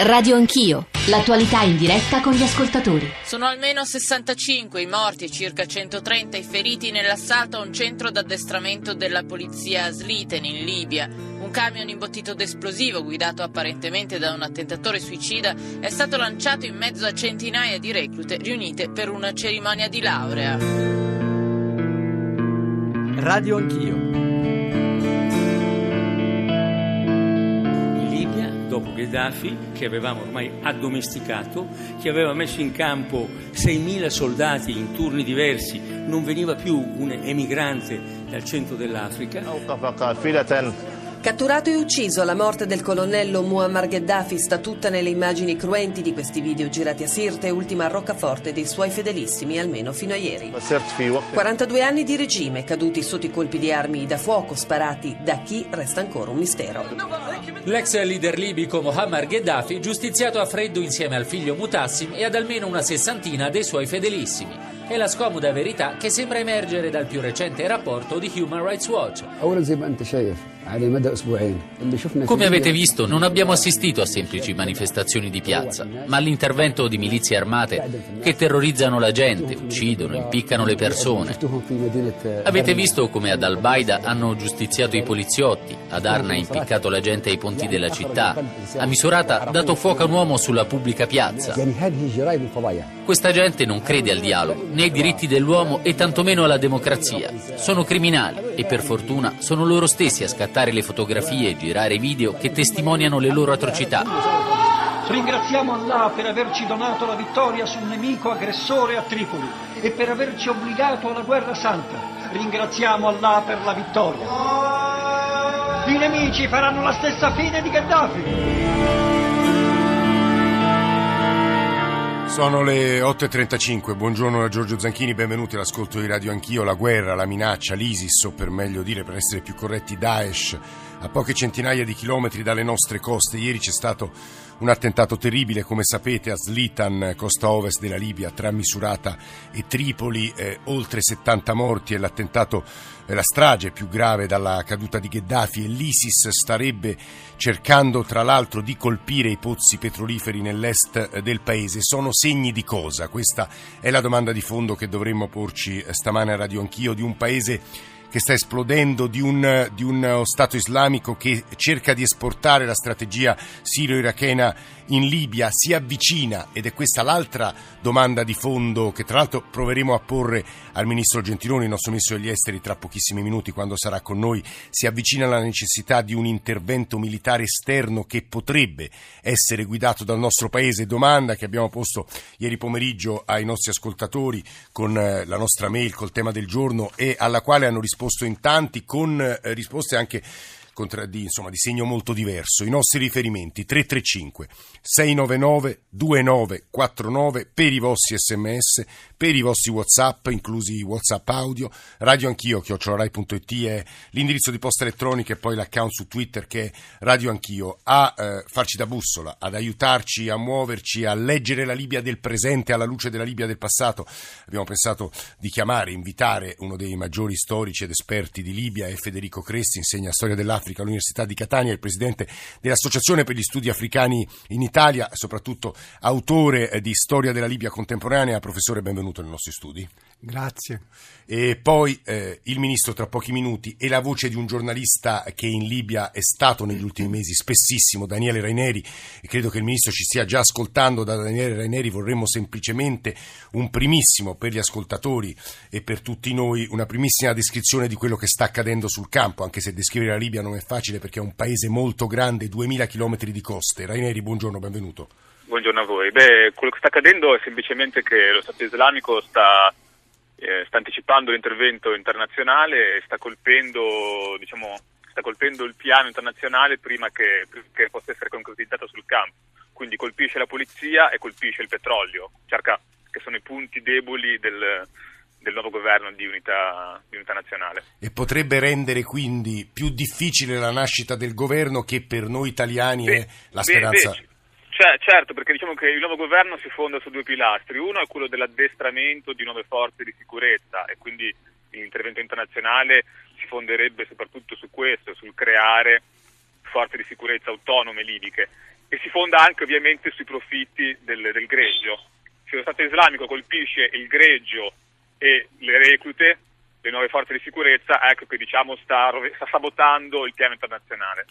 Radio Anch'io, l'attualità in diretta con gli ascoltatori. Sono almeno 65 i morti e circa 130 i feriti nell'assalto a un centro d'addestramento della polizia a Sliten in Libia. Un camion imbottito d'esplosivo, guidato apparentemente da un attentatore suicida, è stato lanciato in mezzo a centinaia di reclute riunite per una cerimonia di laurea. Radio Anch'io. Dopo Gheddafi, che avevamo ormai addomesticato, che aveva messo in campo 6.000 soldati in turni diversi, non veniva più un emigrante dal centro dell'Africa. Catturato e ucciso, la morte del colonnello Muammar Gheddafi sta tutta nelle immagini cruenti di questi video girati a Sirte, ultima roccaforte dei suoi fedelissimi, almeno fino a ieri. 42 anni di regime, caduti sotto i colpi di armi da fuoco sparati da chi resta ancora un mistero. L'ex leader libico Muammar Gheddafi giustiziato a freddo insieme al figlio Mutassim e ad almeno una sessantina dei suoi fedelissimi. È la scomoda verità che sembra emergere dal più recente rapporto di Human Rights Watch. Come avete visto, non abbiamo assistito a semplici manifestazioni di piazza, ma all'intervento di milizie armate che terrorizzano la gente, uccidono, impiccano le persone. Avete visto come ad Al-Baida hanno giustiziato i poliziotti, ad Arna impiccato la gente ai ponti della città, a Misurata dato fuoco a un uomo sulla pubblica piazza. Questa gente non crede al dialogo, né ai diritti dell'uomo e tantomeno alla democrazia. Sono criminali e per fortuna sono loro stessi a scattare le fotografie e girare video che testimoniano le loro atrocità. Ringraziamo Allah per averci donato la vittoria sul nemico aggressore a Tripoli e per averci obbligato alla guerra santa. Ringraziamo Allah per la vittoria. I nemici faranno la stessa fine di Gheddafi. Sono le 8.35, buongiorno da Giorgio Zanchini, benvenuti all'ascolto di Radio Anch'io, la guerra, la minaccia, l'ISIS o per meglio dire, per essere più corretti, Daesh, a poche centinaia di chilometri dalle nostre coste. Ieri c'è stato un attentato terribile, come sapete, a Slitan, costa ovest della Libia, tra Misurata e Tripoli, eh, oltre 70 morti e l'attentato, eh, la strage più grave dalla caduta di Gheddafi e l'ISIS starebbe cercando tra l'altro di colpire i pozzi petroliferi nell'est eh, del paese. Sono segni di cosa? Questa è la domanda di fondo che dovremmo porci eh, stamane a Radio Anch'io di un paese che sta esplodendo, di un, di uno Stato islamico che cerca di esportare la strategia sirio-irachena in Libia, si avvicina, ed è questa l'altra domanda di fondo che tra l'altro proveremo a porre al Ministro Gentiloni, il nostro Ministro degli Esteri, tra pochissimi minuti quando sarà con noi, si avvicina alla necessità di un intervento militare esterno che potrebbe essere guidato dal nostro Paese. Domanda che abbiamo posto ieri pomeriggio ai nostri ascoltatori con eh, la nostra mail, col tema del giorno e alla quale hanno risposto risposto in tanti con eh, risposte anche di, insomma, di segno molto diverso. I nostri riferimenti 335 699 2949 per i vostri sms, per i vostri whatsapp, inclusi i whatsapp audio, radio anch'io, chiocciolarai.it è l'indirizzo di posta elettronica e poi l'account su Twitter che è radio anch'io, a eh, farci da bussola, ad aiutarci a muoverci, a leggere la Libia del presente alla luce della Libia del passato. Abbiamo pensato di chiamare, invitare uno dei maggiori storici ed esperti di Libia, è Federico Cresti, insegna storia dell'Africa Africa all'Università di Catania, il presidente dell'Associazione per gli Studi Africani in Italia, soprattutto autore eh, di Storia della Libia contemporanea. Professore, benvenuto nei nostri studi. Grazie. E poi eh, il ministro tra pochi minuti e la voce di un giornalista che in Libia è stato negli ultimi mesi spessissimo, Daniele Raineri, e credo che il ministro ci stia già ascoltando. Da Daniele Raineri vorremmo semplicemente un primissimo per gli ascoltatori e per tutti noi, una primissima descrizione di quello che sta accadendo sul campo, anche se descrivere la Libia non è facile perché è un paese molto grande, 2000 km di coste. Raineri, buongiorno, benvenuto. Buongiorno a voi. Beh, quello che sta accadendo è semplicemente che lo Stato islamico sta eh, sta anticipando l'intervento internazionale e sta colpendo, diciamo, sta colpendo il piano internazionale prima che, che, possa essere concretizzato sul campo. Quindi colpisce la polizia e colpisce il petrolio, cerca che sono i punti deboli del, del nuovo governo di unità, di unità, nazionale. E potrebbe rendere quindi più difficile la nascita del governo che per noi italiani beh, è la speranza. Beh, beh, cioè, certo, perché diciamo che il nuovo governo si fonda su due pilastri. Uno è quello dell'addestramento di nuove forze di sicurezza e quindi l'intervento internazionale si fonderebbe soprattutto su questo, sul creare forze di sicurezza autonome libiche e si fonda anche ovviamente sui profitti del, del greggio. Se lo Stato islamico colpisce il greggio e le reclute, le nuove forze di sicurezza, ecco che diciamo sta, sta sabotando il piano internazionale.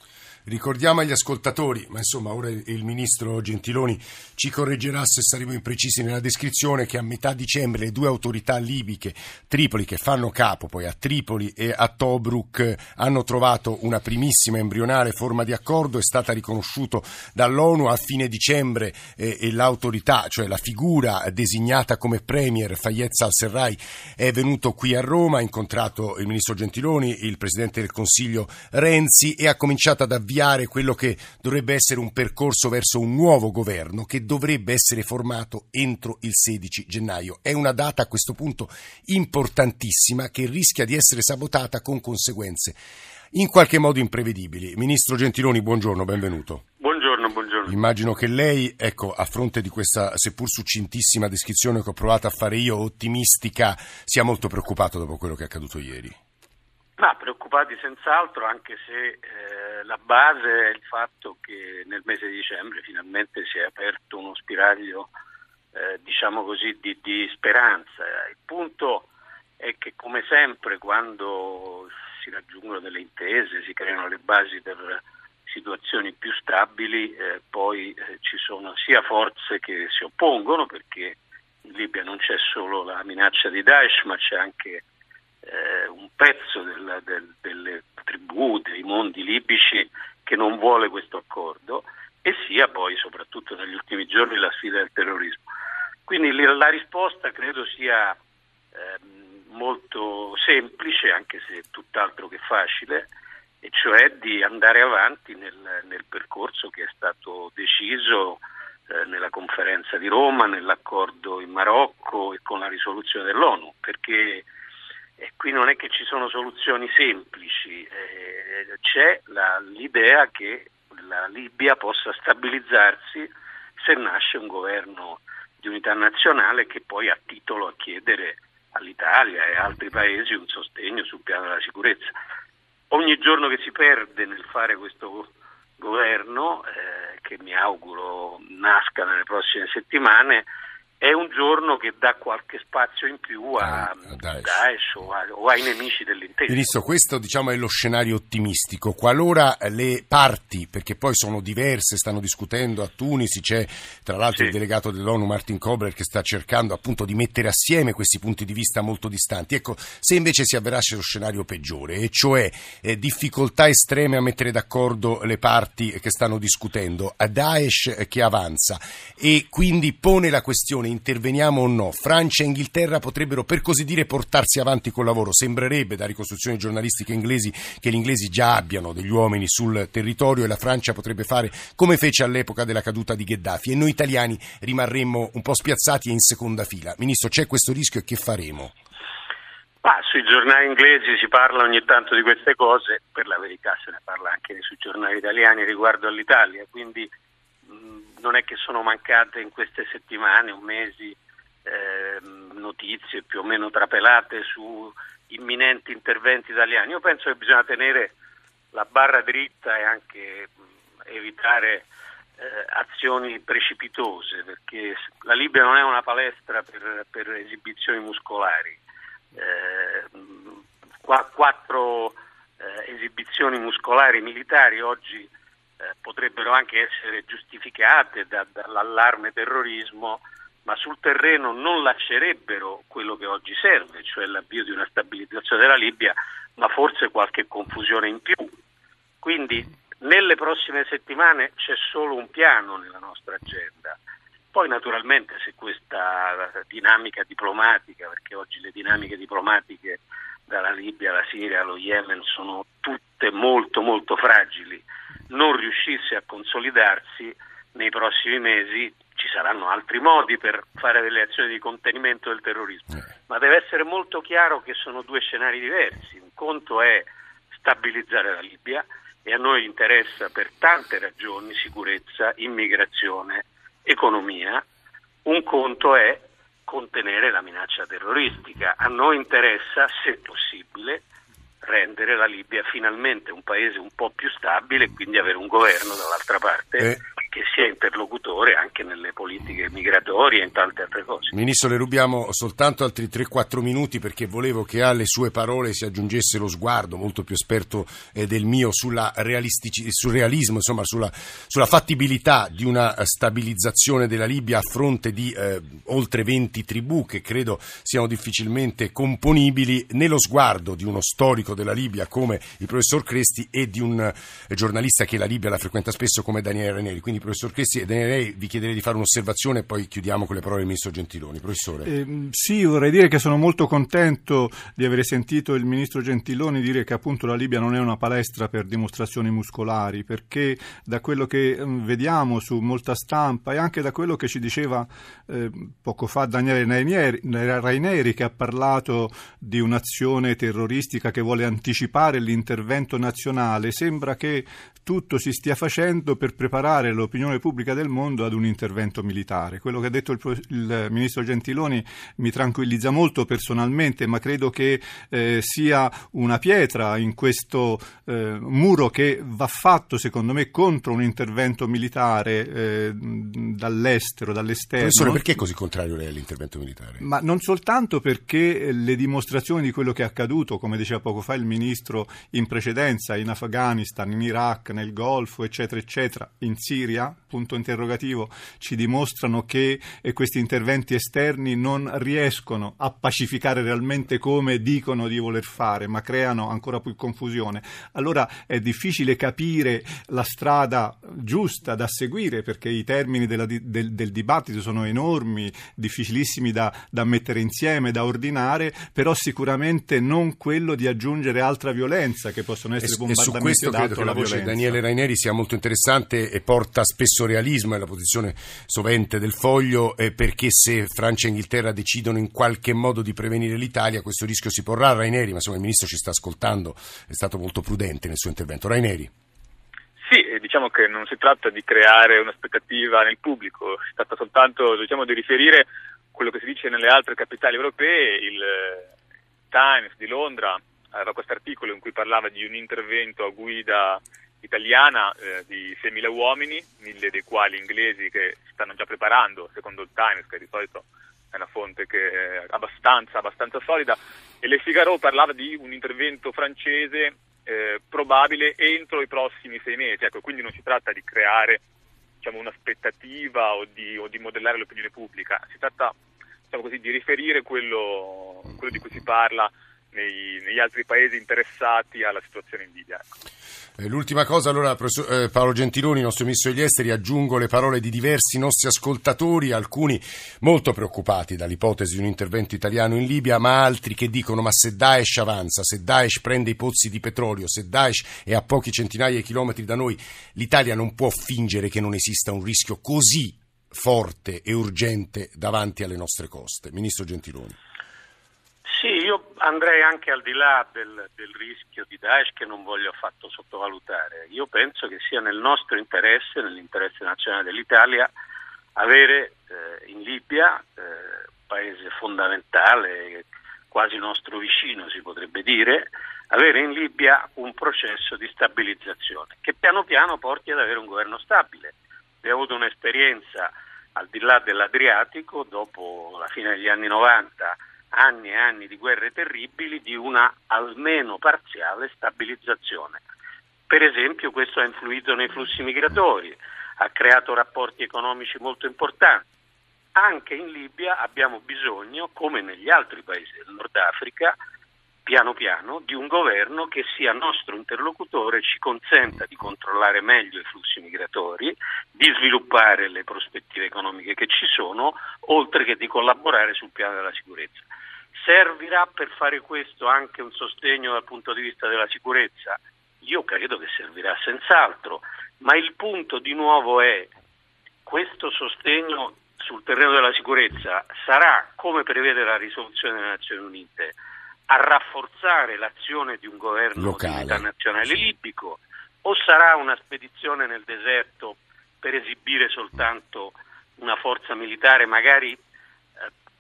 Ricordiamo agli ascoltatori, ma insomma ora il ministro Gentiloni ci correggerà se saremo imprecisi nella descrizione, che a metà dicembre le due autorità libiche, Tripoli, che fanno capo poi a Tripoli e a Tobruk, hanno trovato una primissima embrionale forma di accordo, è stata riconosciuta dall'ONU a fine dicembre eh, e l'autorità, cioè la figura designata come premier Fayez al-Serraj è venuto qui a Roma, ha incontrato il ministro Gentiloni, il presidente del Consiglio Renzi e ha cominciato ad avviare quello che dovrebbe essere un percorso verso un nuovo governo che dovrebbe essere formato entro il 16 gennaio. È una data a questo punto importantissima che rischia di essere sabotata con conseguenze in qualche modo imprevedibili. Ministro Gentiloni, buongiorno, benvenuto. Buongiorno, buongiorno. Immagino che lei, ecco, a fronte di questa seppur succintissima descrizione che ho provato a fare io, ottimistica, sia molto preoccupato dopo quello che è accaduto ieri. Ma preoccupati senz'altro, anche se eh, la base è il fatto che nel mese di dicembre finalmente si è aperto uno spiraglio, eh, diciamo così, di, di, speranza. Il punto è che come sempre quando si raggiungono delle intese, si creano le basi per situazioni più stabili, eh, poi eh, ci sono sia forze che si oppongono perché in Libia non c'è solo la minaccia di Daesh ma c'è anche eh, un pezzo del, del, delle tribù, dei mondi libici che non vuole questo accordo e sia poi soprattutto negli ultimi giorni la sfida del terrorismo. Quindi la risposta credo sia eh, molto semplice, anche se tutt'altro che facile, e cioè di andare avanti nel, nel percorso che è stato deciso eh, nella conferenza di Roma, nell'accordo in Marocco e con la risoluzione dell'ONU, perché e qui non è che ci sono soluzioni semplici, eh, c'è la, l'idea che la Libia possa stabilizzarsi se nasce un governo di unità nazionale che poi ha titolo a chiedere all'Italia e altri paesi un sostegno sul piano della sicurezza. Ogni giorno che si perde nel fare questo governo, eh, che mi auguro nasca nelle prossime settimane, è un giorno che dà qualche spazio in più a, ah, a Daesh, Daesh o, a, o, ai nemici dell'intero. Ministro, questo diciamo, è lo scenario ottimistico. Qualora le parti, perché poi sono diverse, stanno discutendo a Tunisi, c'è tra l'altro sì. il delegato dell'ONU Martin Kobler che sta cercando appunto di mettere assieme questi punti di vista molto distanti. Ecco, se invece si avverasse lo scenario peggiore, e cioè eh, difficoltà estreme a mettere d'accordo le parti che stanno discutendo, a Daesh che avanza e quindi pone la questione interveniamo o no, Francia e Inghilterra potrebbero per così dire portarsi avanti col lavoro. Sembrerebbe da ricostruzioni giornalistiche inglesi che gli inglesi già abbiano degli uomini sul territorio e la Francia potrebbe fare come fece all'epoca della caduta di Gheddafi e noi italiani rimarremmo un po' spiazzati e in seconda fila. Ministro, c'è questo rischio e che faremo? Ah, sui giornali inglesi si parla ogni tanto di queste cose, per la verità se ne parla anche sui giornali italiani riguardo all'Italia, quindi non è che sono mancate in queste settimane o mesi eh, notizie più o meno trapelate su imminenti interventi italiani. Io penso che bisogna tenere la barra dritta e anche evitare eh, azioni precipitose perché la Libia non è una palestra per, per esibizioni muscolari. Eh, quattro eh, esibizioni muscolari militari oggi eh, potrebbero anche essere giustificate da, dall'allarme terrorismo, ma sul terreno non lascerebbero quello che oggi serve, cioè l'avvio di una stabilizzazione della Libia, ma forse qualche confusione in più. Quindi nelle prossime settimane c'è solo un piano nella nostra agenda. Poi naturalmente se questa dinamica diplomatica, perché oggi le dinamiche diplomatiche dalla Libia alla Siria allo Yemen sono tutte molto molto fragili, non riuscisse a consolidarsi nei prossimi mesi ci saranno altri modi per fare delle azioni di contenimento del terrorismo, eh. ma deve essere molto chiaro che sono due scenari diversi. Un conto è stabilizzare la Libia e a noi interessa per tante ragioni sicurezza, immigrazione, economia. Un conto è contenere la minaccia terroristica. A noi interessa, se possibile, rendere la Libia finalmente un paese un po' più stabile e quindi avere un governo dall'altra parte eh. Che sia interlocutore anche nelle politiche migratorie e in tante altre cose. Ministro, le rubiamo soltanto altri 3-4 minuti perché volevo che alle sue parole si aggiungesse lo sguardo molto più esperto eh, del mio sulla sul realismo, insomma sulla, sulla, fattibilità di una stabilizzazione della Libia a fronte di eh, oltre 20 tribù che credo siano difficilmente componibili nello sguardo di uno storico della Libia come il professor Cresti e di un eh, giornalista che la Libia la frequenta spesso come Daniele Raneri. Quindi professor Cresti e vi chiederei di fare un'osservazione e poi chiudiamo con le parole del ministro Gentiloni. Professore. Eh, sì, vorrei dire che sono molto contento di aver sentito il ministro Gentiloni dire che appunto la Libia non è una palestra per dimostrazioni muscolari, perché da quello che mm, vediamo su molta stampa e anche da quello che ci diceva eh, poco fa Daniele Raineri, che ha parlato di un'azione terroristica che vuole anticipare l'intervento nazionale, sembra che tutto si stia facendo per preparare l'opinione pubblica del mondo ad un intervento militare. Quello che ha detto il, il ministro Gentiloni mi tranquillizza molto personalmente, ma credo che eh, sia una pietra in questo eh, muro che va fatto, secondo me, contro un intervento militare eh, dall'estero, dall'esterno. Professore, perché è così contrario lei all'intervento militare? Ma non soltanto perché le dimostrazioni di quello che è accaduto, come diceva poco fa il ministro in precedenza, in Afghanistan, in Iraq, nel Golfo, eccetera, eccetera, in Siria, punto interrogativo, ci dimostrano che eh, questi interventi esterni non riescono a pacificare realmente come dicono di voler fare, ma creano ancora più confusione. Allora è difficile capire la strada giusta da seguire perché i termini della, del, del, dibattito sono enormi, difficilissimi da, da mettere insieme, da ordinare, però sicuramente non quello di aggiungere altra violenza che possono essere bombardamenti e su questo credo che la voce Daniele Raineri sia molto interessante e porta spesso realismo, è la posizione sovente del foglio, eh, perché se Francia e Inghilterra decidono in qualche modo di prevenire l'Italia, questo rischio si porrà. Raineri, ma insomma il Ministro ci sta ascoltando, è stato molto prudente nel suo intervento. Raineri. Sì, diciamo che non si tratta di creare un'aspettativa nel pubblico, si tratta soltanto diciamo, di riferire quello che si dice nelle altre capitali europee. Il Times di Londra aveva questo articolo in cui parlava di un intervento a guida italiana eh, di 6.000 uomini, mille dei quali inglesi che si stanno già preparando, secondo il Times, che di solito è una fonte che è abbastanza, abbastanza solida, e Le Figaro parlava di un intervento francese eh, probabile entro i prossimi sei mesi. Ecco, quindi non si tratta di creare diciamo, un'aspettativa o di, o di, modellare l'opinione pubblica, si tratta diciamo così, di riferire quello, quello di cui si parla nei, negli altri paesi interessati alla situazione in Libia. Ecco. Eh, l'ultima cosa, allora, eh, Paolo Gentiloni, nostro ministro degli esteri, aggiungo le parole di diversi nostri ascoltatori, alcuni molto preoccupati dall'ipotesi di un intervento italiano in Libia, ma altri che dicono ma se Daesh avanza, se Daesh prende i pozzi di petrolio, se Daesh è a pochi centinaia di chilometri da noi, l'Italia non può fingere che non esista un rischio così forte e urgente davanti alle nostre coste. Ministro Gentiloni. Sì, io andrei anche al di là del, del, rischio di Daesh che non voglio affatto sottovalutare. Io penso che sia nel nostro interesse, nell'interesse nazionale dell'Italia, avere eh, in Libia, eh, paese fondamentale, quasi nostro vicino si potrebbe dire, avere in Libia un processo di stabilizzazione che piano piano porti ad avere un governo stabile. Abbiamo avuto un'esperienza al di là dell'Adriatico dopo la fine degli anni 90 anni e anni di guerre terribili di una almeno parziale stabilizzazione. Per esempio questo ha influito nei flussi migratori, ha creato rapporti economici molto importanti. Anche in Libia abbiamo bisogno, come negli altri paesi del Nord Africa, piano piano, di un governo che sia nostro interlocutore, ci consenta di controllare meglio i flussi migratori, di sviluppare le prospettive economiche che ci sono, oltre che di collaborare sul piano della sicurezza. Servirà per fare questo anche un sostegno dal punto di vista della sicurezza? Io credo che servirà senz'altro, ma il punto di nuovo è questo sostegno sul terreno della sicurezza sarà, come prevede la risoluzione delle Nazioni Unite, a rafforzare l'azione di un governo Locale. di nazionale libico o sarà una spedizione nel deserto per esibire soltanto una forza militare magari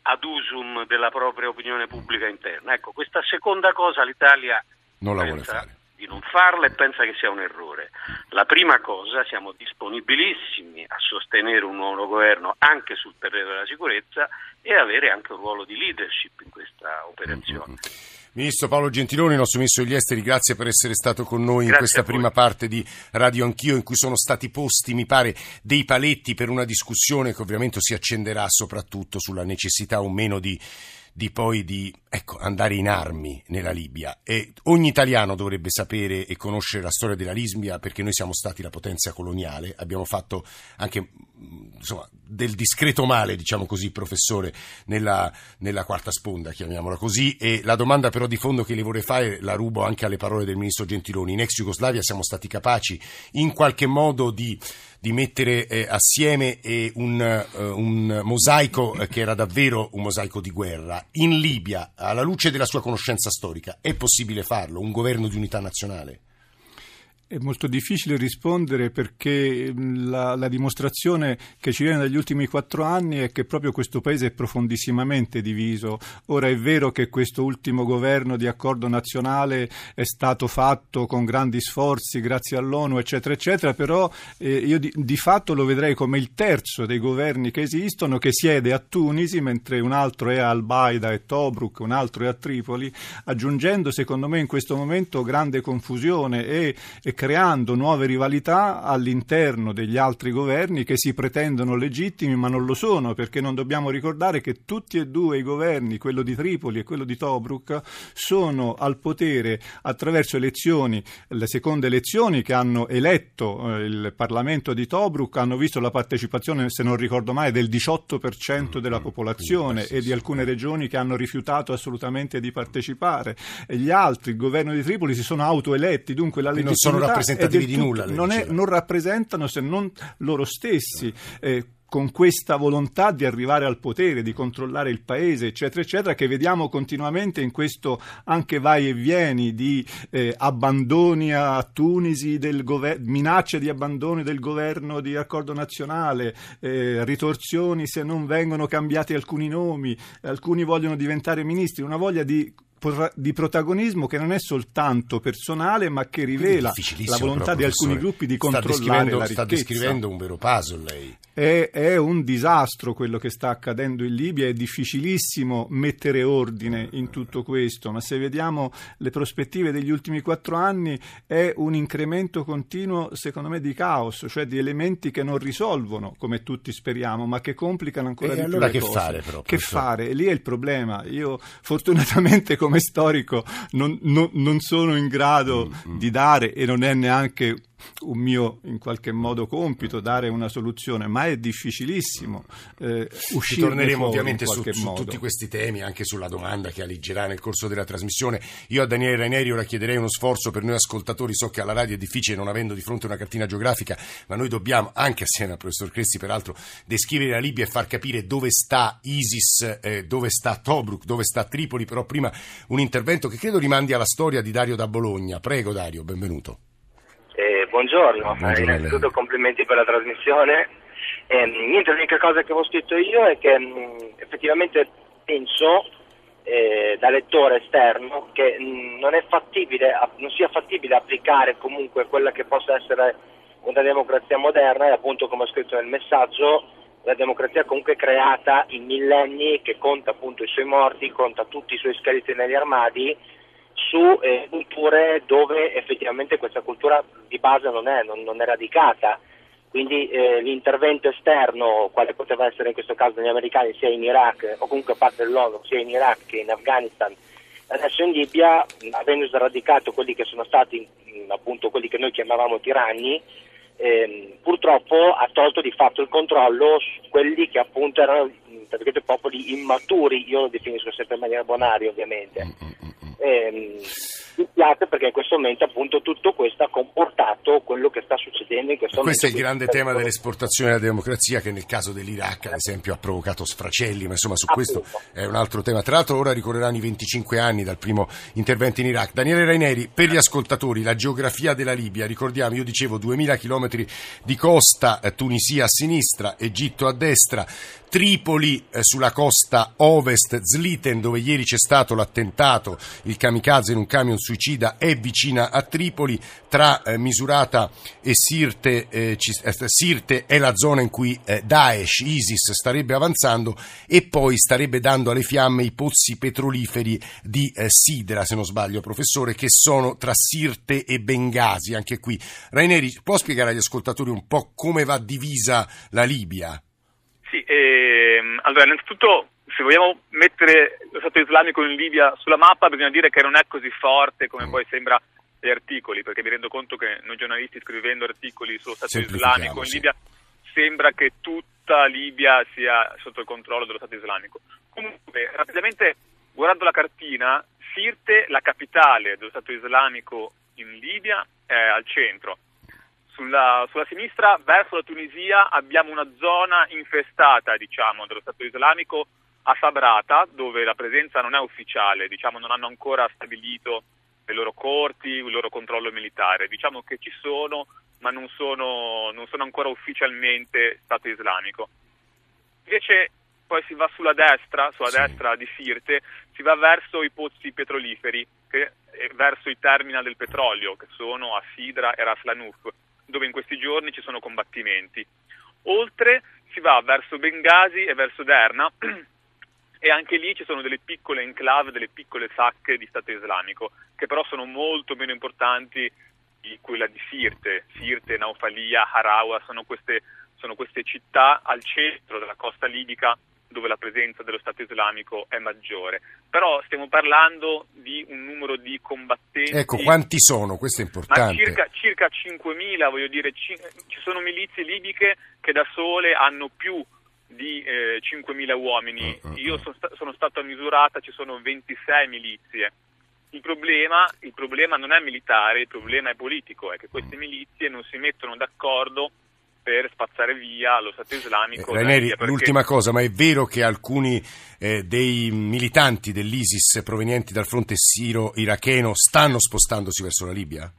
ad usum della propria opinione pubblica interna. Ecco, questa seconda cosa l'Italia non la vuole fare. di non farla e pensa che sia un errore. La prima cosa, siamo disponibilissimi a sostenere un nuovo governo anche sul terreno della sicurezza e avere anche un ruolo di leadership in questa operazione. Ministro Paolo Gentiloni, nostro Ministro degli Esteri, grazie per essere stato con noi grazie in questa prima parte di Radio Anch'io in cui sono stati posti, mi pare, dei paletti per una discussione che ovviamente si accenderà soprattutto sulla necessità o meno di di poi di ecco, andare in armi nella Libia. E ogni italiano dovrebbe sapere e conoscere la storia della Libia perché noi siamo stati la potenza coloniale, abbiamo fatto anche insomma, del discreto male, diciamo così, professore, nella, nella, quarta sponda, chiamiamola così, e la domanda però di fondo che le vorrei fare la rubo anche alle parole del ministro Gentiloni. In ex Jugoslavia siamo stati capaci in qualche modo di di mettere eh, assieme eh, un, uh, un, mosaico eh, che era davvero un mosaico di guerra. In Libia, alla luce della sua conoscenza storica, è possibile farlo? Un governo di unità nazionale? È molto difficile rispondere perché la, la, dimostrazione che ci viene dagli ultimi quattro anni è che proprio questo paese è profondissimamente diviso. Ora è vero che questo ultimo governo di accordo nazionale è stato fatto con grandi sforzi grazie all'ONU, eccetera, eccetera, però eh, io di, di, fatto lo vedrei come il terzo dei governi che esistono che siede a Tunisi, mentre un altro è a Al-Baida e Tobruk, un altro è a Tripoli, aggiungendo secondo me in questo momento grande confusione e, e creando nuove rivalità all'interno degli altri governi che si pretendono legittimi ma non lo sono perché non dobbiamo ricordare che tutti e due i governi, quello di Tripoli e quello di Tobruk, sono al potere attraverso elezioni, le seconde elezioni che hanno eletto eh, il Parlamento di Tobruk hanno visto la partecipazione, se non ricordo mai, del 18% della mm, popolazione e di alcune regioni che hanno rifiutato assolutamente di partecipare. E gli altri, il governo di Tripoli, si sono autoeletti, dunque la legittimità rappresentativi di nulla. Non, è, non, rappresentano se non loro stessi. Eh, con questa volontà di arrivare al potere, di controllare il paese, eccetera, eccetera, che vediamo continuamente in questo anche vai e vieni di eh, abbandoni a Tunisi, del gover- minacce di abbandono del governo di accordo nazionale, eh, ritorsioni se non vengono cambiati alcuni nomi, alcuni vogliono diventare ministri, una voglia di di protagonismo che non è soltanto personale ma che rivela la volontà di alcuni gruppi di controllare la ricchezza. Sta descrivendo un vero puzzle lei. È, è, un disastro quello che sta accadendo in Libia, è difficilissimo mettere ordine in tutto questo, ma se vediamo le prospettive degli ultimi quattro anni è un incremento continuo, secondo me, di caos, cioè di elementi che non risolvono, come tutti speriamo, ma che complicano ancora e di allora più le che cose. Fare, però, che fare? Lì è il problema. Io fortunatamente come storico non, non, non sono in grado mm-hmm. di dare e non è neanche un mio in qualche modo compito dare una soluzione, ma è difficilissimo eh, uscire. Torneremo ovviamente su, su, tutti questi temi, anche sulla domanda che aliggerà nel corso della trasmissione. Io a Daniele Raineri ora chiederei uno sforzo per noi ascoltatori. So che alla radio è difficile non avendo di fronte una cartina geografica, ma noi dobbiamo, anche assieme al professor Cressi peraltro, descrivere la Libia e far capire dove sta ISIS, eh, dove sta Tobruk, dove sta Tripoli. Però prima un intervento che credo rimandi alla storia di Dario da Bologna. Prego Dario, benvenuto buongiorno, eh, innanzitutto complimenti per la trasmissione. Eh, niente, l'unica cosa che ho scritto io è che mh, mm, effettivamente penso eh, da lettore esterno che mh, mm, non, fattibile, non, sia fattibile applicare comunque quella che possa essere una democrazia moderna e appunto come ho scritto nel messaggio la democrazia comunque creata in millenni che conta appunto i suoi morti, conta tutti i suoi scheletri negli armadi su eh, culture dove effettivamente questa cultura di base non è, non, non è radicata. Quindi eh, l'intervento esterno, quale poteva essere in questo caso degli americani, sia in Iraq o comunque parte dell'ONU, sia in Iraq che in Afghanistan, adesso in Libia, avendo sradicato quelli che sono stati appunto quelli che noi chiamavamo tiranni, ehm, purtroppo ha tolto di fatto il controllo su quelli che appunto erano popoli immaturi, io lo definisco sempre in maniera bonaria ovviamente. Mm, mm, mm ehm, dispiace perché in questo momento appunto tutto questo ha comportato quello che sta succedendo in questo questo momento. Questo è il grande tema dell'esportazione della democrazia che nel caso dell'Iraq ad esempio ha provocato sfracelli, ma insomma su appunto. questo è un altro tema. Tra l'altro ora ricorreranno i 25 anni dal primo intervento in Iraq. Daniele Raineri, per gli ascoltatori, la geografia della Libia, ricordiamo, io dicevo 2000 km di costa, eh, Tunisia a sinistra, Egitto a destra, Tripoli eh, sulla costa ovest, Zliten dove ieri c'è stato l'attentato, il kamikaze in un camion suicida è vicina a Tripoli, tra eh, Misurata e Sirte, eh, eh, Sirte è la zona in cui eh, Daesh, ISIS starebbe avanzando e poi starebbe dando alle fiamme i pozzi petroliferi di eh, Sidra, se non sbaglio professore, che sono tra Sirte e Bengasi, anche qui. Raineri, può spiegare agli ascoltatori un po' come va divisa la Libia? Sì, ehm, allora innanzitutto se vogliamo mettere lo Stato islamico in Libia sulla mappa bisogna dire che non è così forte come poi sembra gli articoli, perché mi rendo conto che noi giornalisti scrivendo articoli sullo Stato islamico in Libia sembra che tutta Libia sia sotto il controllo dello Stato islamico. Comunque, rapidamente guardando la cartina, Sirte, la capitale dello Stato islamico in Libia, è al centro. Sulla, sulla, sinistra, verso la Tunisia, abbiamo una zona infestata, diciamo, dello Stato islamico a Sabrata, dove la presenza non è ufficiale, diciamo, non hanno ancora stabilito le loro corti, il loro controllo militare. Diciamo che ci sono, ma non sono, non sono ancora ufficialmente Stato islamico. Invece poi si va sulla destra, sulla sì. destra di Sirte, si va verso i pozzi petroliferi, che, verso i terminal del petrolio, che sono a Sidra e Ras Lanuf, dove in questi giorni ci sono combattimenti. Oltre si va verso Bengasi e verso Derna, e anche lì ci sono delle piccole enclave, delle piccole sacche di Stato islamico, che però sono molto meno importanti di quella di Sirte. Sirte, Naufalia, Harawa sono queste, sono queste città al centro della costa libica dove la presenza dello Stato islamico è maggiore. Però stiamo parlando di un numero di combattenti. Ecco, quanti sono? Questo è importante. Circa, circa 5.000, voglio dire, ci, ci sono milizie libiche che da sole hanno più di eh, 5.000 uomini, uh, uh. io sono, sta- sono, stato a misurata, ci sono 26 milizie. Il problema, il problema, non è militare, il problema è politico, è che queste milizie non si mettono d'accordo per spazzare via lo Stato islamico. Eh, Raineri, perché... l'ultima cosa, ma è vero che alcuni eh, dei militanti dell'ISIS provenienti dal fronte siro-iracheno stanno spostandosi verso la Libia?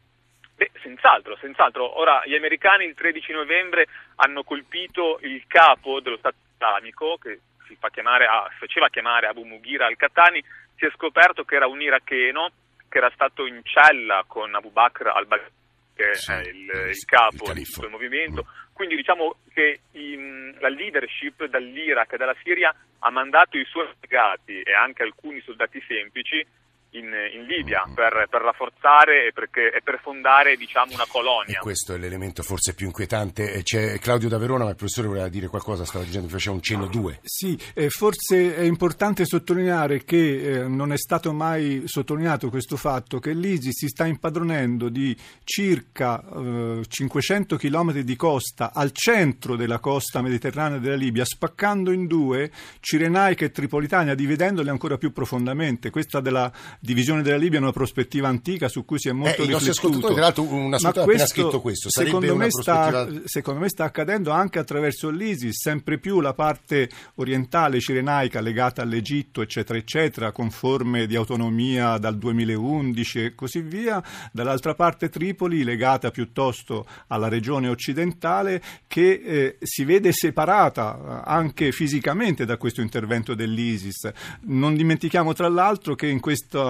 Beh, senz'altro, senz'altro. Ora, gli americani il 13 novembre hanno colpito il capo dello Stato islamico, che si chiamare, faceva chiamare Abu Mughira al-Qattani, si è scoperto che era un iracheno che era stato in cella con Abu Bakr al-Baghdadi, che sì, è il, il capo il di quel movimento. Quindi diciamo che in, la leadership dall'Iraq e dalla Siria ha mandato i suoi legati e anche alcuni soldati semplici in, in Libia per, per rafforzare e, perché, e, per fondare diciamo, una colonia. E questo è l'elemento forse più inquietante. C'è Claudio da Verona, ma il professore voleva dire qualcosa, stava dicendo che faceva un cenno due. Sì, eh, forse è importante sottolineare che eh, non è stato mai sottolineato questo fatto che l'ISIS si sta impadronendo di circa eh, 500 km di costa al centro della costa mediterranea della Libia, spaccando in due Cirenaica e Tripolitania, dividendole ancora più profondamente. Questa della divisione della Libia è una prospettiva antica su cui si è molto eh, riflettuto. Tra l'altro, un ascoltatore ha appena scritto questo. Secondo me, sta, secondo me, sta, accadendo anche attraverso l'ISIS, sempre più la parte orientale cirenaica legata all'Egitto, eccetera, eccetera, con forme di autonomia dal 2011 e così via. Dall'altra parte Tripoli, legata piuttosto alla regione occidentale, che eh, si vede separata anche fisicamente da questo intervento dell'ISIS. Non dimentichiamo tra l'altro che in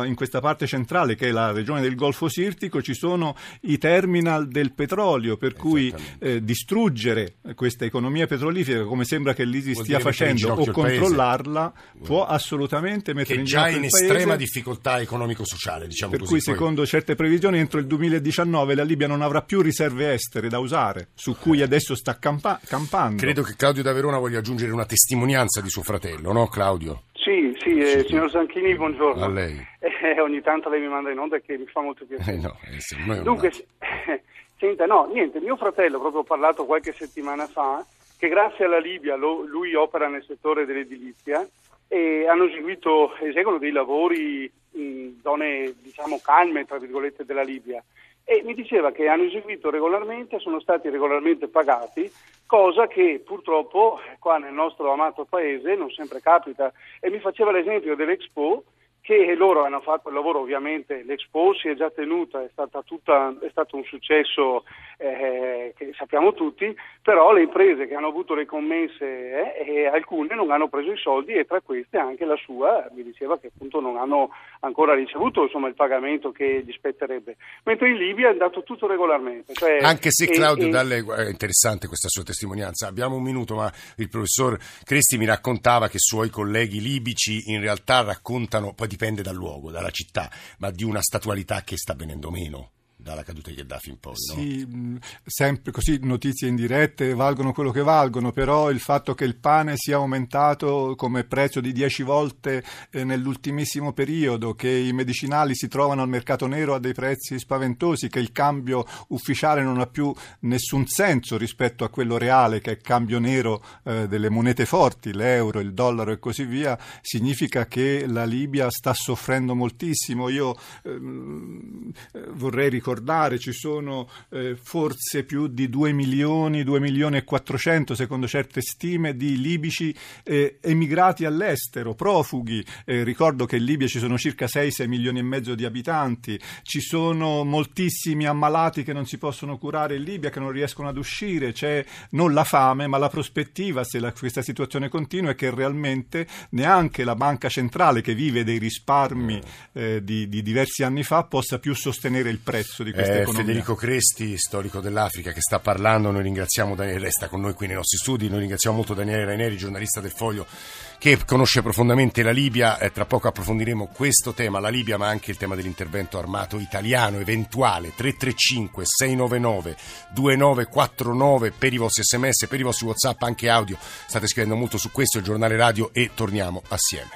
in questa parte centrale, che è la regione del Golfo Sirtico, ci sono i terminal del petrolio, per cui eh, distruggere questa economia petrolifera, come sembra che l'ISIS stia facendo, o controllarla, può assolutamente mettere in ginocchio il paese. già in estrema difficoltà economico-sociale, diciamo per così. cui, poi... secondo certe previsioni, entro il 2019 la Libia non avrà più riserve estere da usare, su cui eh. adesso sta campa- campando. Credo che Claudio da Verona voglia aggiungere una testimonianza di suo fratello, no Claudio? Sì, sì, eh, signor Zanchini, buongiorno. A lei. Eh, ogni tanto lei mi manda in onda che mi fa molto piacere. Eh no, eh, Dunque, senta, no, niente, mio fratello, proprio ho parlato qualche settimana fa, che grazie alla Libia lo, lui opera nel settore dell'edilizia e hanno eseguito, eseguono dei lavori in zone, diciamo, calme, tra virgolette, della Libia e mi diceva che hanno eseguito regolarmente, sono stati regolarmente pagati, cosa che purtroppo qua nel nostro amato paese non sempre capita. E mi faceva l'esempio dell'Expo che loro hanno fatto il lavoro ovviamente, l'Expo si è già tenuta, è, tutta, è stato un successo eh, che sappiamo tutti, però le imprese che hanno avuto le commesse eh, alcune non hanno preso i soldi e tra queste anche la sua mi diceva che appunto non hanno ancora ricevuto insomma, il pagamento che gli spetterebbe, mentre in Libia è andato tutto regolarmente. Cioè, anche se Claudio e, Dalle, è interessante questa sua testimonianza, abbiamo un minuto ma il professor Cresti mi raccontava che i suoi colleghi libici in realtà raccontano, poi dipende dal luogo, dalla città, ma di una statualità che sta venendo meno dalla caduta di Gheddafi in poi. Sì, no? sempre così notizie indirette valgono quello che valgono, però il fatto che il pane sia aumentato come prezzo di 10 volte eh, nell'ultimissimo periodo, che i medicinali si trovano al mercato nero a dei prezzi spaventosi, che il cambio ufficiale non ha più nessun senso rispetto a quello reale che è il cambio nero eh, delle monete forti, l'euro, il dollaro e così via, significa che la Libia sta soffrendo moltissimo. Io ehm, vorrei ricordare ricordare, ci sono eh, forse più di 2 milioni, 2 milioni e 400 secondo certe stime di libici eh, emigrati all'estero, profughi. Eh, ricordo che in Libia ci sono circa 6-6 milioni e mezzo di abitanti, ci sono moltissimi ammalati che non si possono curare in Libia, che non riescono ad uscire, c'è non la fame ma la prospettiva, se la, questa situazione continua, è che realmente neanche la banca centrale che vive dei risparmi eh, di, di diversi anni fa possa più sostenere il prezzo senso di eh, questa eh, economia. Federico Cresti, storico dell'Africa, che sta parlando, noi ringraziamo Daniele, resta con noi qui nei nostri studi, noi ringraziamo molto Daniele Raineri, giornalista del Foglio, che conosce profondamente la Libia, eh, tra poco approfondiremo questo tema, la Libia, ma anche il tema dell'intervento armato italiano eventuale, 335 699 2949 per i vostri sms, per i vostri whatsapp, anche audio, state scrivendo molto su questo, il giornale radio e torniamo assieme.